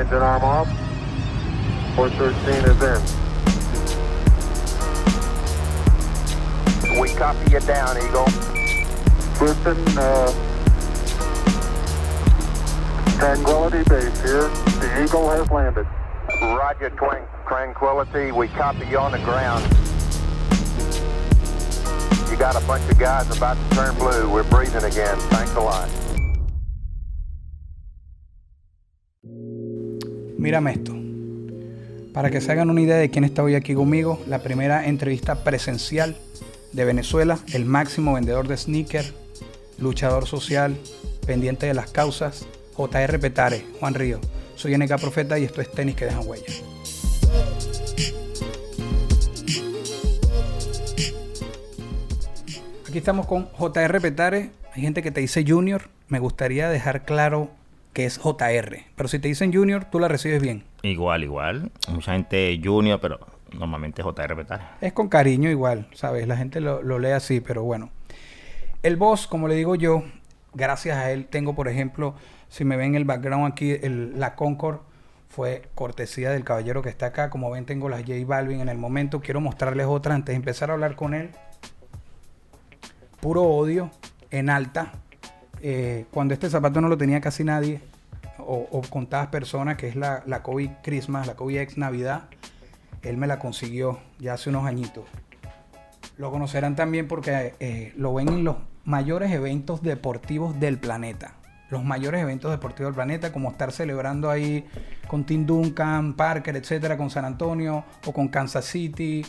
Engine arm off. 413 is in. We copy you down, Eagle. Houston, uh, Tranquility Base here. The Eagle has landed. Roger, Twan- Tranquility. We copy you on the ground. You got a bunch of guys about to turn blue. We're breathing again. Thanks a lot. Mírame esto. Para que se hagan una idea de quién está hoy aquí conmigo, la primera entrevista presencial de Venezuela, el máximo vendedor de sneaker, luchador social, pendiente de las causas, JR Petare, Juan Río. Soy NK Profeta y esto es Tenis que dejan huella. Aquí estamos con JR Petare. Hay gente que te dice Junior. Me gustaría dejar claro que es JR. Pero si te dicen Junior, tú la recibes bien. Igual, igual. Mucha gente junior, pero normalmente JR Petar. Es con cariño igual, ¿sabes? La gente lo, lo lee así, pero bueno. El boss, como le digo yo, gracias a él tengo, por ejemplo, si me ven el background aquí, el- la Concord fue cortesía del caballero que está acá. Como ven, tengo las J Balvin en el momento. Quiero mostrarles otra antes de empezar a hablar con él. Puro odio, en alta. Eh, cuando este zapato no lo tenía casi nadie, o, o contadas personas, que es la, la Kobe Christmas, la Kobe X Navidad, él me la consiguió ya hace unos añitos. Lo conocerán también porque eh, lo ven en los mayores eventos deportivos del planeta. Los mayores eventos deportivos del planeta, como estar celebrando ahí con Tim Duncan, Parker, etcétera, con San Antonio o con Kansas City,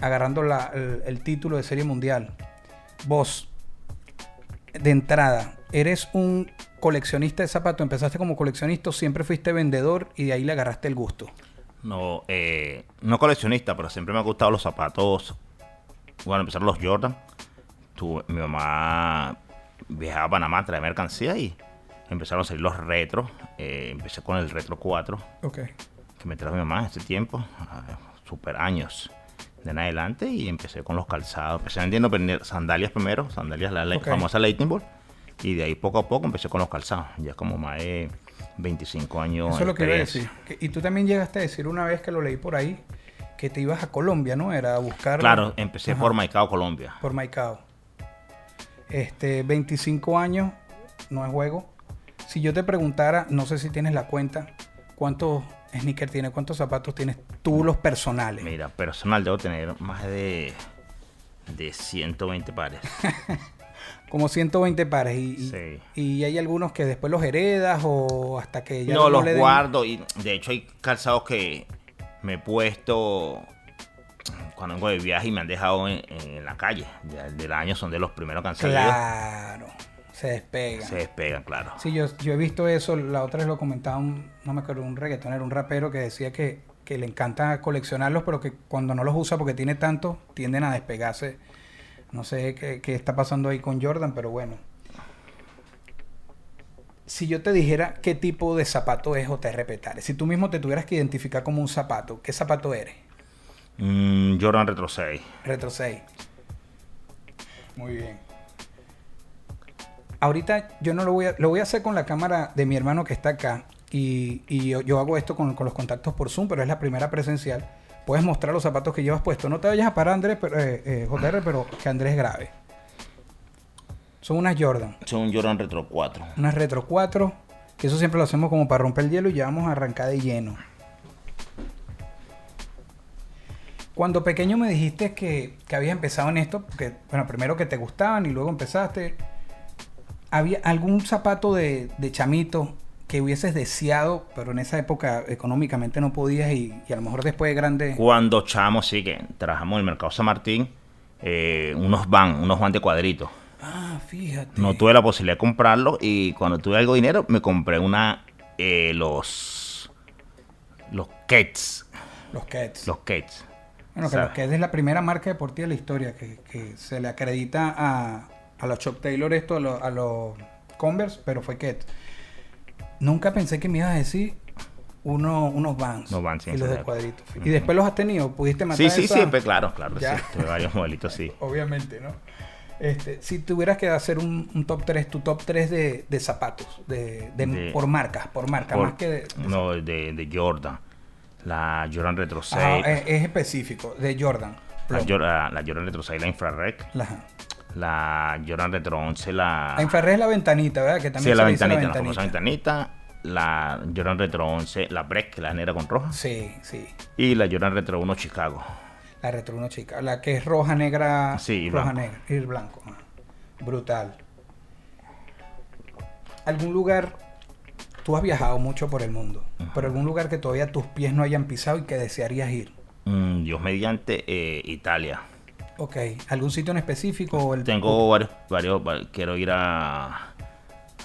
agarrando el, el título de Serie Mundial. Vos, de entrada, ¿eres un coleccionista de zapatos? ¿Empezaste como coleccionista siempre fuiste vendedor y de ahí le agarraste el gusto? No, eh, no coleccionista, pero siempre me han gustado los zapatos. Bueno, empezaron los Jordan. Tuve- mi mamá viajaba a Panamá a traer mercancía y empezaron a salir los retros. Eh, empecé con el Retro 4, Ok. que me trajo mi mamá en ese tiempo, ah, super años de en adelante, y empecé con los calzados. Empecé vendiendo vender sandalias primero, sandalias, la la famosa Lightning Ball, y de ahí poco a poco empecé con los calzados. Ya como más de 25 años. Eso es lo que iba a decir. Y tú también llegaste a decir una vez que lo leí por ahí que te ibas a Colombia, ¿no? Era a buscar. Claro, empecé Ajá. por Maicao, Colombia. Por Maicao. Este, 25 años, no es juego. Si yo te preguntara, no sé si tienes la cuenta, ¿cuántos sneakers tienes? ¿Cuántos zapatos tienes tú los personales? Mira, personal debo tener más de, de 120 pares. Como 120 pares. Y, y- Sí. y hay algunos que después los heredas o hasta que ya no, los le den- guardo y de hecho hay calzados que me he puesto cuando vengo de viaje y me han dejado en, en la calle. Ya del año son de los primeros salido. Claro, se despegan. Se despegan, claro. Sí, yo, yo he visto eso, la otra vez lo comentaba un, no me acuerdo, un reggaetonero, un rapero que decía que, que le encanta coleccionarlos, pero que cuando no los usa porque tiene tantos, tienden a despegarse. No sé qué, qué está pasando ahí con Jordan, pero bueno. Si yo te dijera qué tipo de zapato es JR Petare, si tú mismo te tuvieras que identificar como un zapato, ¿qué zapato eres? Mm, Jordan Retro 6. Retro 6. Muy bien. Ahorita yo no lo voy a... Lo voy a hacer con la cámara de mi hermano que está acá. Y, y yo, yo hago esto con, con los contactos por Zoom, pero es la primera presencial. Puedes mostrar los zapatos que llevas puestos. No te vayas a parar, Andrés, pero, eh, eh, JR, pero que Andrés grabe. Son unas Jordan. Son un Jordan Retro 4. Unas Retro 4. Que eso siempre lo hacemos como para romper el hielo y ya vamos a arrancar de lleno. Cuando pequeño me dijiste que, que habías empezado en esto, porque, bueno, primero que te gustaban y luego empezaste. ¿Había algún zapato de, de chamito que hubieses deseado, pero en esa época económicamente no podías y, y a lo mejor después de grande... Cuando chamo, sí, que trabajamos en el mercado San Martín, eh, unos van, unos van de cuadritos. Ah, fíjate. No tuve la posibilidad de comprarlo y cuando tuve algo de dinero me compré una, eh, los, los Kets, Los Cats. los Kets. Bueno, que ¿sabes? los Keds es la primera marca deportiva de la historia que, que se le acredita a, a los Chuck Taylor esto, a los, a los Converse, pero fue Keds. Nunca pensé que me ibas a decir uno, unos Vans. Vans, sí, y los de cuadritos. ¿Y después los has tenido? ¿Pudiste matar Sí, sí, esa? siempre, claro, claro, Ya. sí, varios modelitos, sí. Obviamente, ¿no? Este, si tuvieras que hacer un, un top 3, tu top 3 de, de zapatos, de, de- De- por marcas, por marca, Por- más que de, no, de, Jordan. La Jordan Retro 6. Ah, es, es específico, de Jordan. la, Plum. Jordan, la Jordan Retro 6, la Infrared. La, La Jordan Retro 11, la... la infrarred es la ventanita, ¿verdad? Que Sí, también la se le dice ventanita, la famosa ventanita. La Jordan Retro 11, la Break, que es la negra con roja. Sí, sí. Y la Jordan Retro 1 Chicago. La Retro 1 chica. La que es roja, negra. Sí, y roja, blanco. negra. Y blanco. Brutal. ¿Algún lugar? Tú has viajado mucho por el mundo. Pero algún lugar que todavía tus pies no hayan pisado y que desearías ir. Mm, Dios mediante, eh, Italia. Ok. ¿Algún sitio en específico? o el- Tengo varios, varios, va- quiero ir a,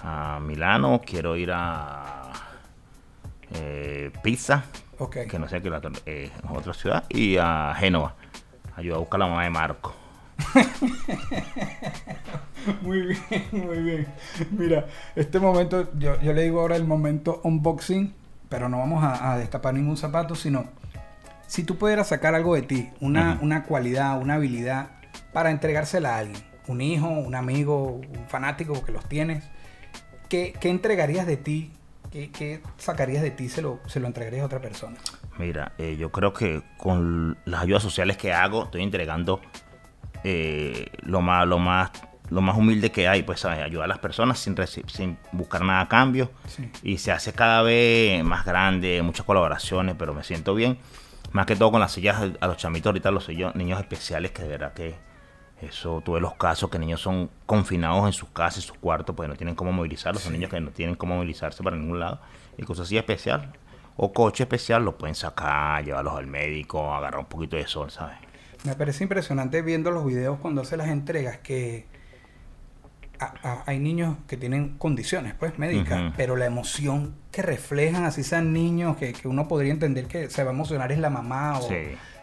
a Milano, quiero ir a eh, Pisa, que no sé qué la eh, es otra ciudad, y a Génova. Ayuda a buscar a la mamá de Marco. Muy bien, muy bien. Mira, este momento, yo, yo le digo ahora el momento unboxing, pero no vamos a, a destapar ningún zapato, sino si tú pudieras sacar algo de ti, una, Ujú. una cualidad, una habilidad, para entregársela a alguien, un hijo, un amigo, un fanático que los tienes, ¿qué, qué entregarías de ti? ¿Qué, qué sacarías de ti? Se lo, se lo entregarías a otra persona. Mira, eh, yo creo que con las ayudas sociales que hago, estoy entregando eh, lo más, lo más, lo más humilde que hay, pues ¿sabes? ayudar a las personas sin, sin buscar nada a cambio. Sí. Y se hace cada vez más grande, muchas colaboraciones, pero me siento bien. Más que todo con las sillas a los chamitos ahorita, los sillos- niños especiales, que de verdad que eso, tuve los casos que niños son confinados en sus casas, en sus cuartos, pues no tienen cómo movilizarlos, son niños que no tienen cómo movilizarse para ningún lado. Y cosas así especial. O coche especial, los pueden sacar, llevarlos al médico, agarrar un poquito de sol, ¿sabes? Me parece impresionante viendo los videos cuando hace las entregas que a- a- hay niños que tienen condiciones pues médicas, pero la emoción que reflejan, así sean niños que, que uno podría entender que se va a emocionar es la mamá o, Sí.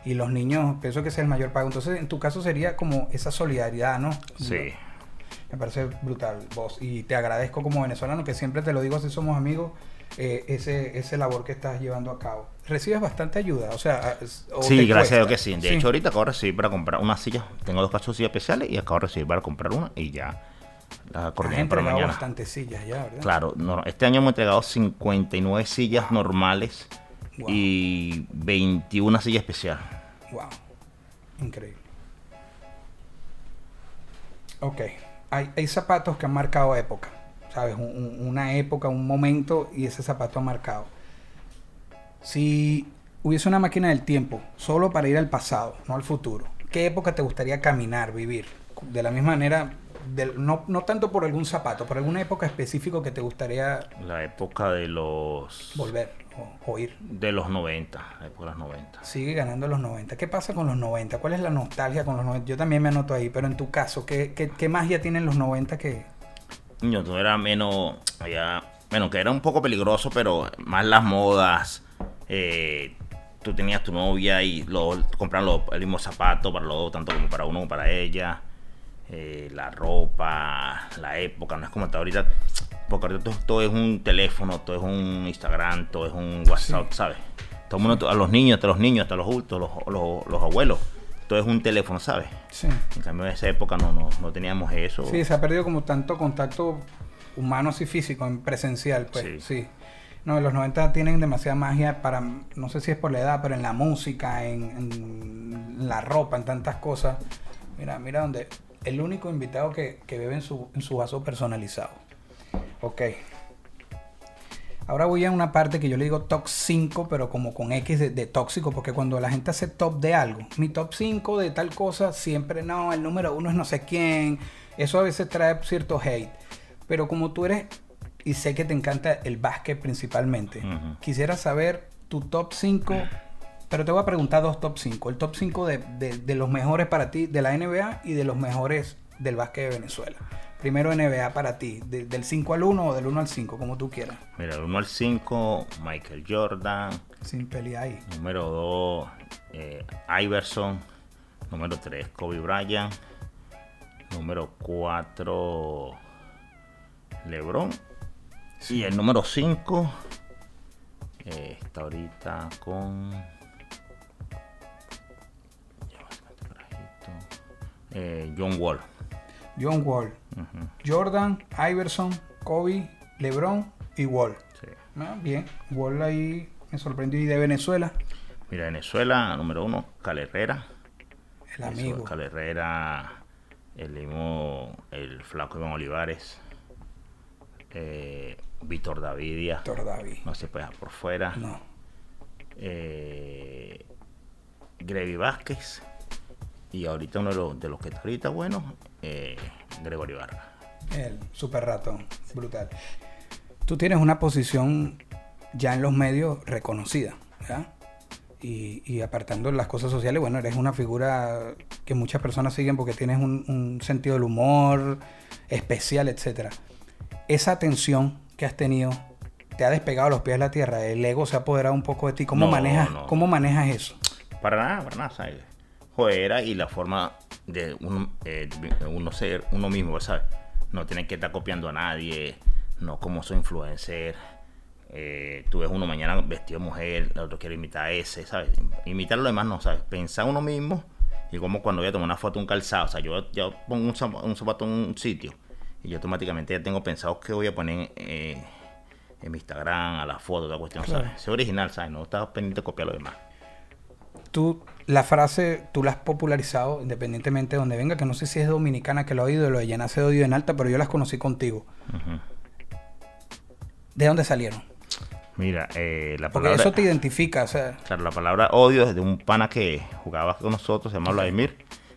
y los niños, pienso que es el mayor pago. Entonces, en tu caso sería como esa solidaridad, ¿no? Sí. Me parece brutal, vos. Y te agradezco como venezolano, que siempre te lo digo si somos amigos, eh, ese, ese labor que estás llevando a cabo. ¿Recibes bastante ayuda? O sea, o Sí, gracias a Dios que sí. De hecho, ahorita acabo de recibir para comprar una silla. Tengo dos casos de sillas especiales y acabo de recibir para comprar una y ya la Has coordiné para entregado mañana. bastantes sillas ya, ¿verdad? Claro, no, este año hemos entregado 59 sillas normales Wow. y 21 sillas especiales. Wow. Increíble. Ok. Hay, hay zapatos que han marcado época. ¿Sabes? Un- un- una época, un momento y ese zapato ha marcado. Si hubiese una máquina del tiempo solo para ir al pasado, no al futuro, ¿qué época te gustaría caminar, vivir? De la misma manera, del- no, no tanto por algún zapato, por alguna época específica que te gustaría La época de los volver o, o ir. de los 90, la época de los 90. Sigue ganando los 90. ¿Qué pasa con los 90? ¿Cuál es la nostalgia con los 90? Yo también me anoto ahí, pero en tu caso, ¿qué, qué, qué magia tienen los 90 que... Niño, todo era menos, allá, bueno, que era un poco peligroso, pero más las modas. eh, tú tenías tu novia y lo, compran los- el mismo zapato para los dos, tanto como para uno como para ella. Eh, la ropa, la época, no es como está ahorita. Porque ahorita todo, todo es un teléfono, todo es un Instagram, todo es un WhatsApp, Sí. ¿sabes? Todo el mundo, a los niños, hasta los niños, hasta los adultos, los, los, los abuelos, todo es un teléfono, ¿sabes? Sí. En cambio, en esa época no, no, no teníamos eso. Sí, se ha perdido como tanto contacto humano así físico, en presencial, pues. Sí. Sí. No, los 90 tienen demasiada magia para, no sé si es por la edad, pero en la música, en, en la ropa, en tantas cosas. Mira, mira donde el único invitado que, que bebe en su, en su vaso personalizado. Ok. Ahora voy a una parte que yo le digo top 5, pero como con X de, de tóxico, porque cuando la gente hace top de algo, mi top 5 de tal cosa, siempre no, el número uno es no sé quién. Eso a veces trae cierto hate. Pero como tú eres, y sé que te encanta el básquet principalmente, quisiera saber tu top 5, pero te voy a preguntar dos top 5. El top 5 de, de- de los mejores para ti de la NBA y de los mejores del básquet de Venezuela. Primero NBA para ti, de- del 5 al 1 o del 1 al 5, como tú quieras. Mira, el 1 al 5, Michael Jordan. Sin pelea ahí. Número 2, Iverson. Número 3, Kobe Bryant. Número 4, LeBron. Y el número 5 está ahorita con. Eh, John Wall. John Wall, Jordan, Iverson, Kobe, LeBron y Wall. sí. Ah, bien, Wall ahí me sorprendió. Y de Venezuela, Mira, Venezuela, número uno, Cal Herrera. el amigo. Cal Herrera, el limo, el flaco Iván Olivares, eh, Víctor Davidia, Héctor David. no se puede dejar por fuera, No. eh, Grevi Vázquez y ahorita uno de los, de los que está ahorita bueno, eh, Gregorio Vargas. El super ratón, brutal. Tú tienes una posición ya en los medios reconocida, ¿verdad? Y, y apartando las cosas sociales, bueno, eres una figura que muchas personas siguen porque tienes un, un sentido del humor especial, etcétera. Esa atención que has tenido te ha despegado los pies de la tierra, el ego se ha apoderado un poco de ti. ¿Cómo No, manejas, no. cómo manejas eso? Para nada, para nada, ¿sabes? Joder, y la forma de uno, eh, uno ser uno mismo, ¿sabes? No tiene que estar copiando a nadie, no como soy influencer. Eh, tú ves uno mañana vestido de mujer, el otro quiere imitar a ese, ¿sabes? Imitar a los demás no, ¿sabes? Pensar uno mismo y como cuando voy a tomar una foto un calzado, o sea, yo, yo pongo un zapato, un zapato en un sitio y yo automáticamente ya tengo pensado qué voy a poner eh, en mi Instagram, a la foto, toda cuestión, Claro. ¿sabes? Ser original, ¿sabes? No estás pendiente de copiar a los demás. Tú, la frase, tú la has popularizado independientemente de donde venga, que no sé si es dominicana que lo ha oído, lo de llenarse de odio en alta, pero yo las conocí contigo. ¿De dónde salieron? Mira, eh, la Porque palabra, eso te identifica, o sea, claro, la palabra odio es de un pana que jugaba con nosotros, se llama Vladimir.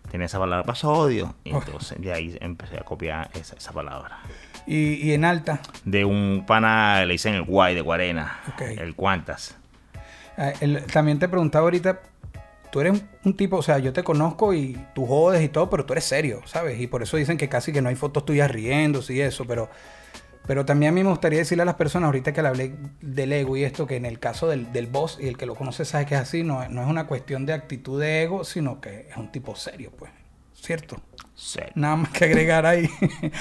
Tenía esa palabra, pasó odio. Y entonces de ahí empecé a copiar esa, esa palabra. y, y en alta, De un pana, le dicen el guay de Guarena, Ok. el cuantas. eh, el- también te preguntaba ahorita, tú eres un, tipo, o sea, yo te conozco y tú jodes y todo, pero tú eres serio, ¿sabes? Y por eso dicen que casi que no hay fotos tuyas riéndose y eso, pero... Pero también a mí me gustaría decirle a las personas, ahorita que le hablé del ego y esto, que en el caso del, del boss, y el que lo conoce sabe que es así, no, no es una cuestión de actitud de ego, sino que es un tipo serio, pues. ¿Cierto? Sí. Nada más que agregar ahí.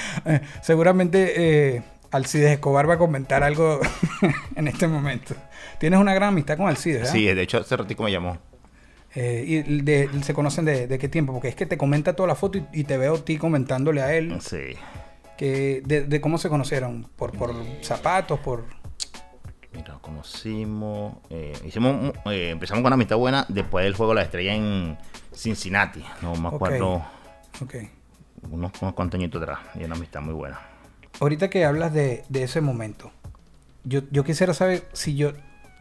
Seguramente eh, Alcides Escobar va a comentar algo en este momento. Tienes una gran amistad con Alcides, ¿verdad? Sí, de hecho hace ratico me llamó. Eh, y de- se conocen de, de qué tiempo, porque es que te comenta toda la foto y, y te veo a ti comentándole a él Sí. que de, de cómo se conocieron, por, por zapatos, por... Mira, conocimos. eh, hicimos, un- eh, empezamos con una amistad buena después del juego de la estrella en Cincinnati. No me acuerdo unos cuantos añitos atrás. Y una amistad muy buena. Ahorita que hablas de, de ese momento, yo, yo quisiera saber si yo...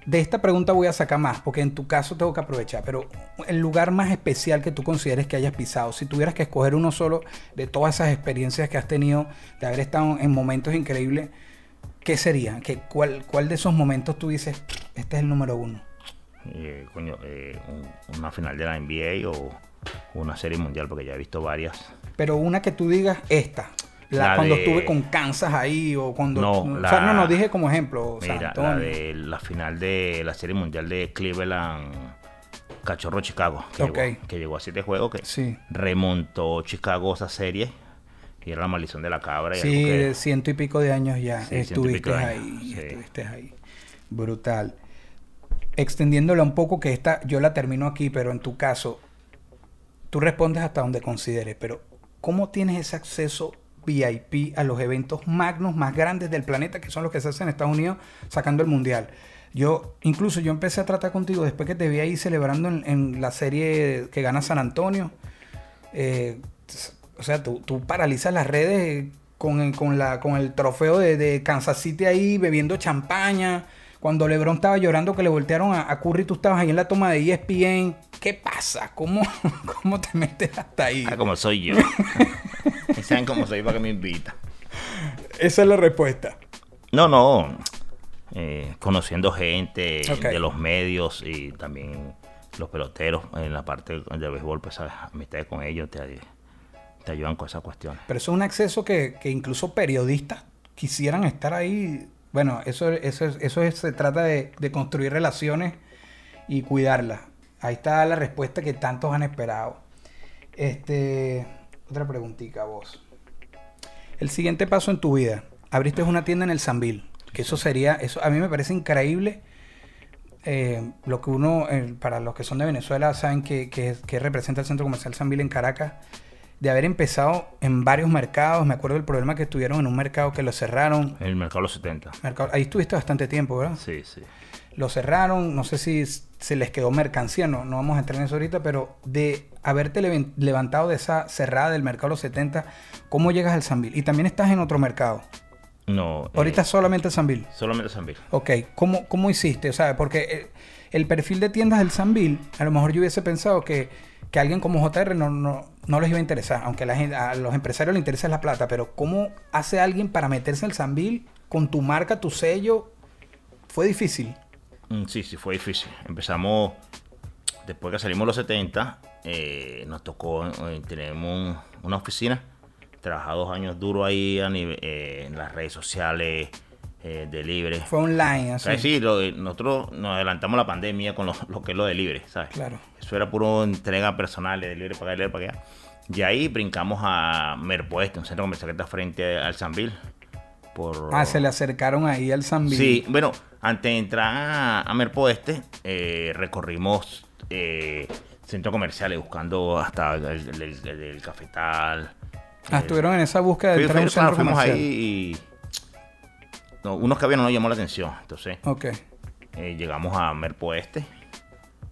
De esta pregunta voy a sacar más, porque en tu caso tengo que aprovechar, pero el lugar más especial que tú consideres que hayas pisado, si tuvieras que escoger uno solo de todas esas experiencias que has tenido, de haber estado en momentos increíbles, ¿qué sería? ¿Qué, cuál, ¿Cuál de esos momentos tú dices, este es el número uno? Eh, coño, eh, un- una final de la NBA o una serie mundial, porque ya he visto varias. Pero una que tú digas, esta. La, La cuando de- estuve con Kansas ahí o cuando... No, o la- no, no, dije como ejemplo. San la de la final de la serie mundial de Cleveland, Cachorro Chicago, que, llegó, que llegó a siete juegos, que Sí. remontó Chicago esa serie. Y era la maldición de la cabra. y Sí, de ciento y pico de años ya Sí, estuviste ahí, sí. estuviste ahí. Brutal. Extendiéndola un poco, que esta yo la termino aquí, pero en tu caso, tú respondes hasta donde consideres, pero ¿cómo tienes ese acceso VIP a los eventos magnos más grandes del planeta, que son los que se hacen en Estados Unidos, sacando el Mundial? Yo, incluso yo empecé a tratar contigo después que te vi ahí celebrando en, en la serie que gana San Antonio. Eh, o sea, tú, tú paralizas las redes con, el- con, la, con el trofeo de, de Kansas City ahí bebiendo champaña. Cuando LeBron estaba llorando que le voltearon a, a Curry, tú estabas ahí en la toma de ESPN. ¿Qué pasa? ¿Cómo, cómo te metes hasta ahí? Ah, como soy yo. Y saben cómo soy para que me invita. Esa es la respuesta. No, no. eh, conociendo gente de los medios y también los peloteros en la parte de béisbol, pues sabes, amistades con ellos te, te ayudan con esas cuestiones. Pero eso es un acceso que, que incluso periodistas quisieran estar ahí. Bueno, eso, eso, es- eso es- se trata de, de construir relaciones y cuidarlas. Ahí está la respuesta que tantos han esperado. Este, otra preguntita vos. El siguiente paso en tu vida. Abriste una tienda en el Sambil. Que eso sería, eso a mí me parece increíble. Eh, lo que uno, eh, para los que son de Venezuela, saben que, que, que representa el centro comercial Sambil en Caracas de haber empezado en varios mercados. Me acuerdo del problema que tuvieron en un mercado que lo cerraron. En el mercado de los 70. Mercado- ahí estuviste bastante tiempo, ¿verdad? Sí, sí. Lo cerraron, no sé si se les quedó mercancía, no, no vamos a entrar en eso ahorita, pero de haberte levantado de esa cerrada del mercado de los 70, ¿cómo llegas al Sanville? Y también estás en otro mercado. No. Ahorita eh, solamente Sanville. solamente Sanville. Ok, ¿cómo, cómo hiciste? O sea, porque eh, el, perfil de tiendas del Sanville, a lo mejor yo hubiese pensado que, que alguien como JR no, no, no les iba a interesar, aunque la gente- a los empresarios les interesa la plata, pero ¿cómo hace alguien para meterse en el Sanville con tu marca, tu sello? Fue difícil. Mm, Sí, sí, fue difícil. Empezamos, después que salimos los 70, eh, nos tocó, eh, tenemos un- una oficina, trabajé dos años duro ahí a eh, en las redes sociales, eh, de libre. Fue online, así. Sí, lo de- nosotros nos adelantamos la pandemia con lo, lo que es lo de libre, ¿sabes? Claro. Eso era puro entrega personal de libre para acá, libre para allá. Y ahí brincamos a Merpueste, un centro comercial que está frente al Sanville. Por, Ah, se le acercaron ahí al Sanville. Sí, bueno, antes de entrar a, a Merpo Este, eh, recorrimos eh, centros comerciales buscando hasta el, el- el- el- cafetal. Ah, Eh, estuvieron en esa búsqueda de entrar claro, fuimos comercial. ahí y no, unos que había no nos llamó la atención. Entonces Ok. eh, llegamos a Merpo Este.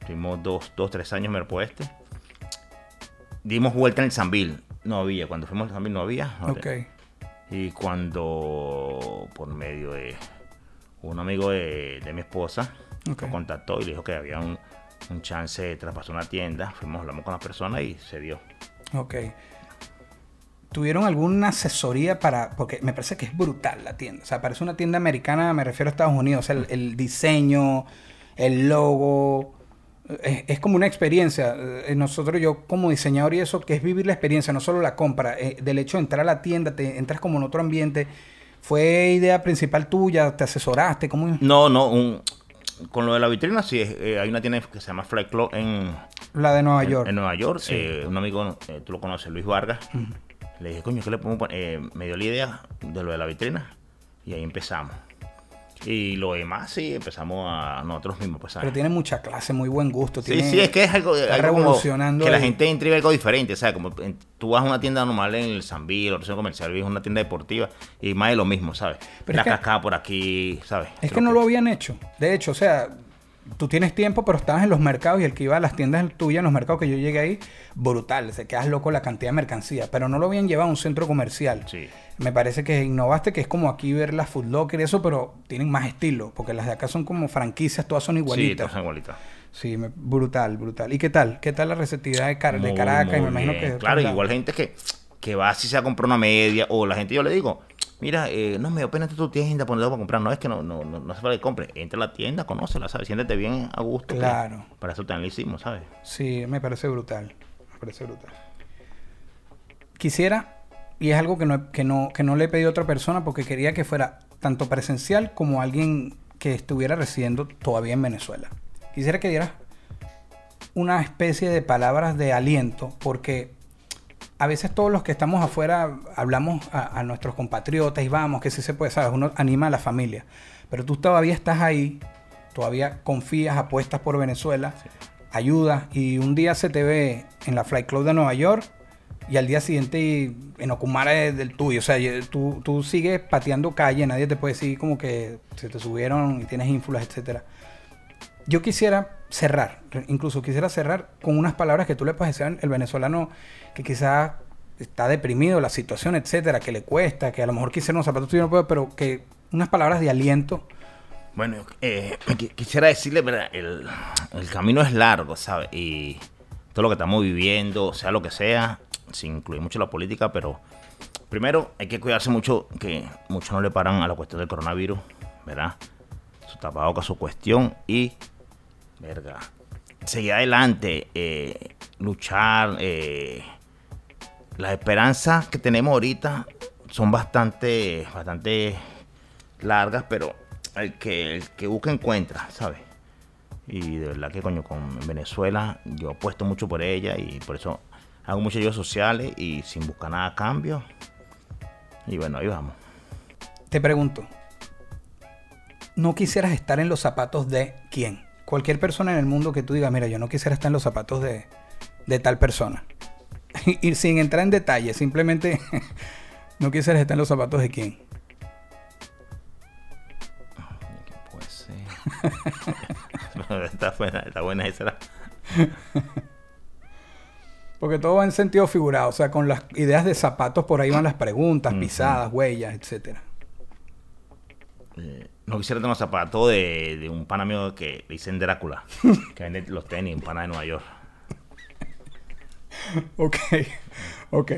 Tuvimos dos, dos, tres años en Merpo Este. Dimos vuelta en el Sanville. No había, cuando fuimos al Sanville no había. Ok. Y cuando, por medio de un amigo de, de mi esposa, Ok. lo contactó y le dijo que había un, un chance de traspasar una tienda. Fuimos, hablamos con la persona y se dio. Ok. ¿Tuvieron alguna asesoría para.? Porque me parece que es brutal la tienda. O sea, parece una tienda americana, me refiero a Estados Unidos. O sea, el, el diseño, el logo. Es, es como una experiencia. Eh, Nosotros, yo como diseñador y eso, que es vivir la experiencia, no solo la compra. eh, del hecho de entrar a la tienda, te entras como en otro ambiente. ¿Fue idea principal tuya? ¿Te asesoraste? ¿Cómo? No, no, un, con lo de la vitrina, sí, eh, hay una tienda que se llama Fly Club en, La de Nueva en- York. En, Nueva York, Sí. eh, un amigo, eh, tú lo conoces, Luis Vargas. Le dije, coño, ¿qué le podemos poner? Eh, me dio la idea de lo de la vitrina y ahí empezamos. Y lo demás, sí, empezamos a nosotros mismos. Pues. Pero tiene mucha clase, muy buen gusto. Sí, tiene- sí, es que es algo, está algo como revolucionando que la gente ve algo diferente, o sea, como en- tú vas a una tienda normal en el Sanville, o comercial, ves una tienda deportiva y más de lo mismo, ¿sabes? Pero la es cascada por aquí, ¿sabes? Es que no lo habían hecho. De hecho, o sea, tú tienes tiempo, pero estabas en los mercados y el que iba a las tiendas tuyas, en los mercados que yo llegué ahí, brutal. Se quedas loco la cantidad de mercancía. Pero no lo habían llevado a un centro comercial. Sí. Me parece que innovaste, que es como aquí ver las Food Locker y eso, pero tienen más estilo. Porque las de acá son como franquicias, todas son Sí, igualitas. todas son igualitas. Sí, me- brutal, brutal. ¿Y qué tal? ¿Qué tal la receptividad de, Car- de Muy, Caracas? Y me imagino bien. que... Claro, igual gente que, que va así se a comprar una media, o la gente yo le digo, mira, eh, no me dio pena tu tienda, ponerlo para comprar. No es que no, no, no, no hace falta que compre. Entra a la tienda, conócela, ¿sabes? Siéntete bien a gusto. que Claro. Para eso también lo hicimos, ¿sabes? Sí, me parece brutal. Me parece brutal. Quisiera, y es algo que no, que no, que no le he pedido a otra persona porque quería que fuera tanto presencial como alguien que estuviera residiendo todavía en Venezuela. Quisiera que dieras una especie de palabras de aliento porque a veces todos los que estamos afuera hablamos a, a nuestros compatriotas y vamos, que sí se puede, ¿sabes? Uno anima a la familia. Pero tú todavía estás ahí, todavía confías, apuestas por Venezuela, ayudas y un día se te ve en la Flight Club de Nueva York y al día siguiente en Ocumara es del tuyo. O sea, tú, tú sigues pateando calle, nadie te puede decir como que se te subieron y tienes ínfulas, etcétera. Yo quisiera cerrar, incluso quisiera cerrar con unas palabras que tú le puedes decir al venezolano que quizás está deprimido, la situación, etcétera, que le cuesta, que a lo mejor quisiera unos zapatos tuyos, no puede, pero que unas palabras de aliento. Bueno, eh, qui- quisiera decirle, ¿verdad? El, el camino es largo, ¿sabes? Y todo lo que estamos viviendo, sea lo que sea, sin incluir mucho la política, pero primero hay que cuidarse mucho, que muchos no le paran a la cuestión del coronavirus, ¿verdad? Su tapabocas, su cuestión y, verga, seguir adelante, eh, luchar. eh, las esperanzas que tenemos ahorita son bastante, bastante largas, pero el que, el que busca encuentra, ¿sabes? Y de verdad que coño, con Venezuela yo apuesto mucho por ella y por eso hago muchos ayudas sociales y sin buscar nada a cambio. Y bueno, ahí vamos. Te pregunto, ¿no quisieras estar en los zapatos de quién? Cualquier persona en el mundo que tú digas, mira, yo no quisiera estar en los zapatos de, de tal persona. y sin entrar en detalle, simplemente no quisieras estar en los zapatos de quién. Está buena, está buena esa. era. Porque todo va en sentido figurado, o sea, con las ideas de zapatos por ahí van las preguntas, pisadas, huellas, etcétera. Eh, no quisiera tener un zapato de, de un pana mío que le dicen Drácula, que vende los tenis, un pana de Nueva York. Ok, ok.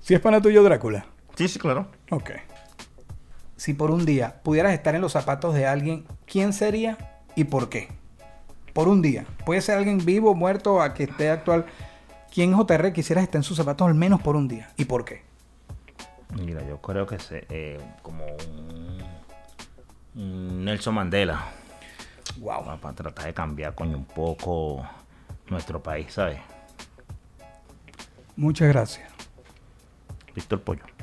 Si es pana tuyo Drácula. Sí, sí, claro. Ok. Si por un día pudieras estar en los zapatos de alguien, ¿quién sería y por qué? Por un día. Puede ser alguien vivo, muerto, a que esté actual. ¿Quién JR quisieras estar en sus zapatos al menos por un día? ¿Y por qué? Mira, yo creo que se, eh, como un Nelson Mandela. Wow. Para, para tratar de cambiar, coño, un poco nuestro país, ¿sabes? Muchas gracias. Víctor Pollo.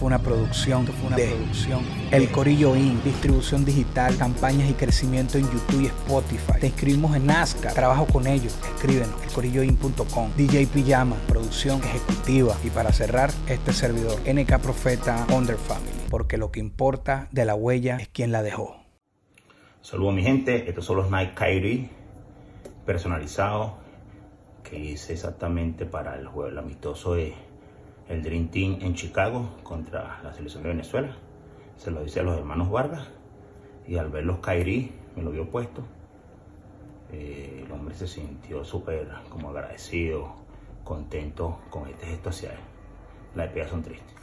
Fue una producción, esto fue una producción. El Corillo Inc. distribución digital, campañas y crecimiento en YouTube y Spotify. Te inscribimos en Nazca, trabajo con ellos. Escríbenos, elcorilloin.com. DJ Pijama, producción ejecutiva. Y para cerrar, este servidor, NK Profeta Under Family. Porque lo que importa de la huella es quien la dejó. Saludos mi gente, estos son los Nike Kyrie personalizados que hice exactamente para el juego el amistoso de el Dream Team en Chicago contra la selección de Venezuela. Se lo hice a los hermanos Vargas y al ver los Kyrie me lo vio puesto. eh, el hombre se sintió súper como agradecido, contento con este gesto hacia él. Las despedidas son tristes.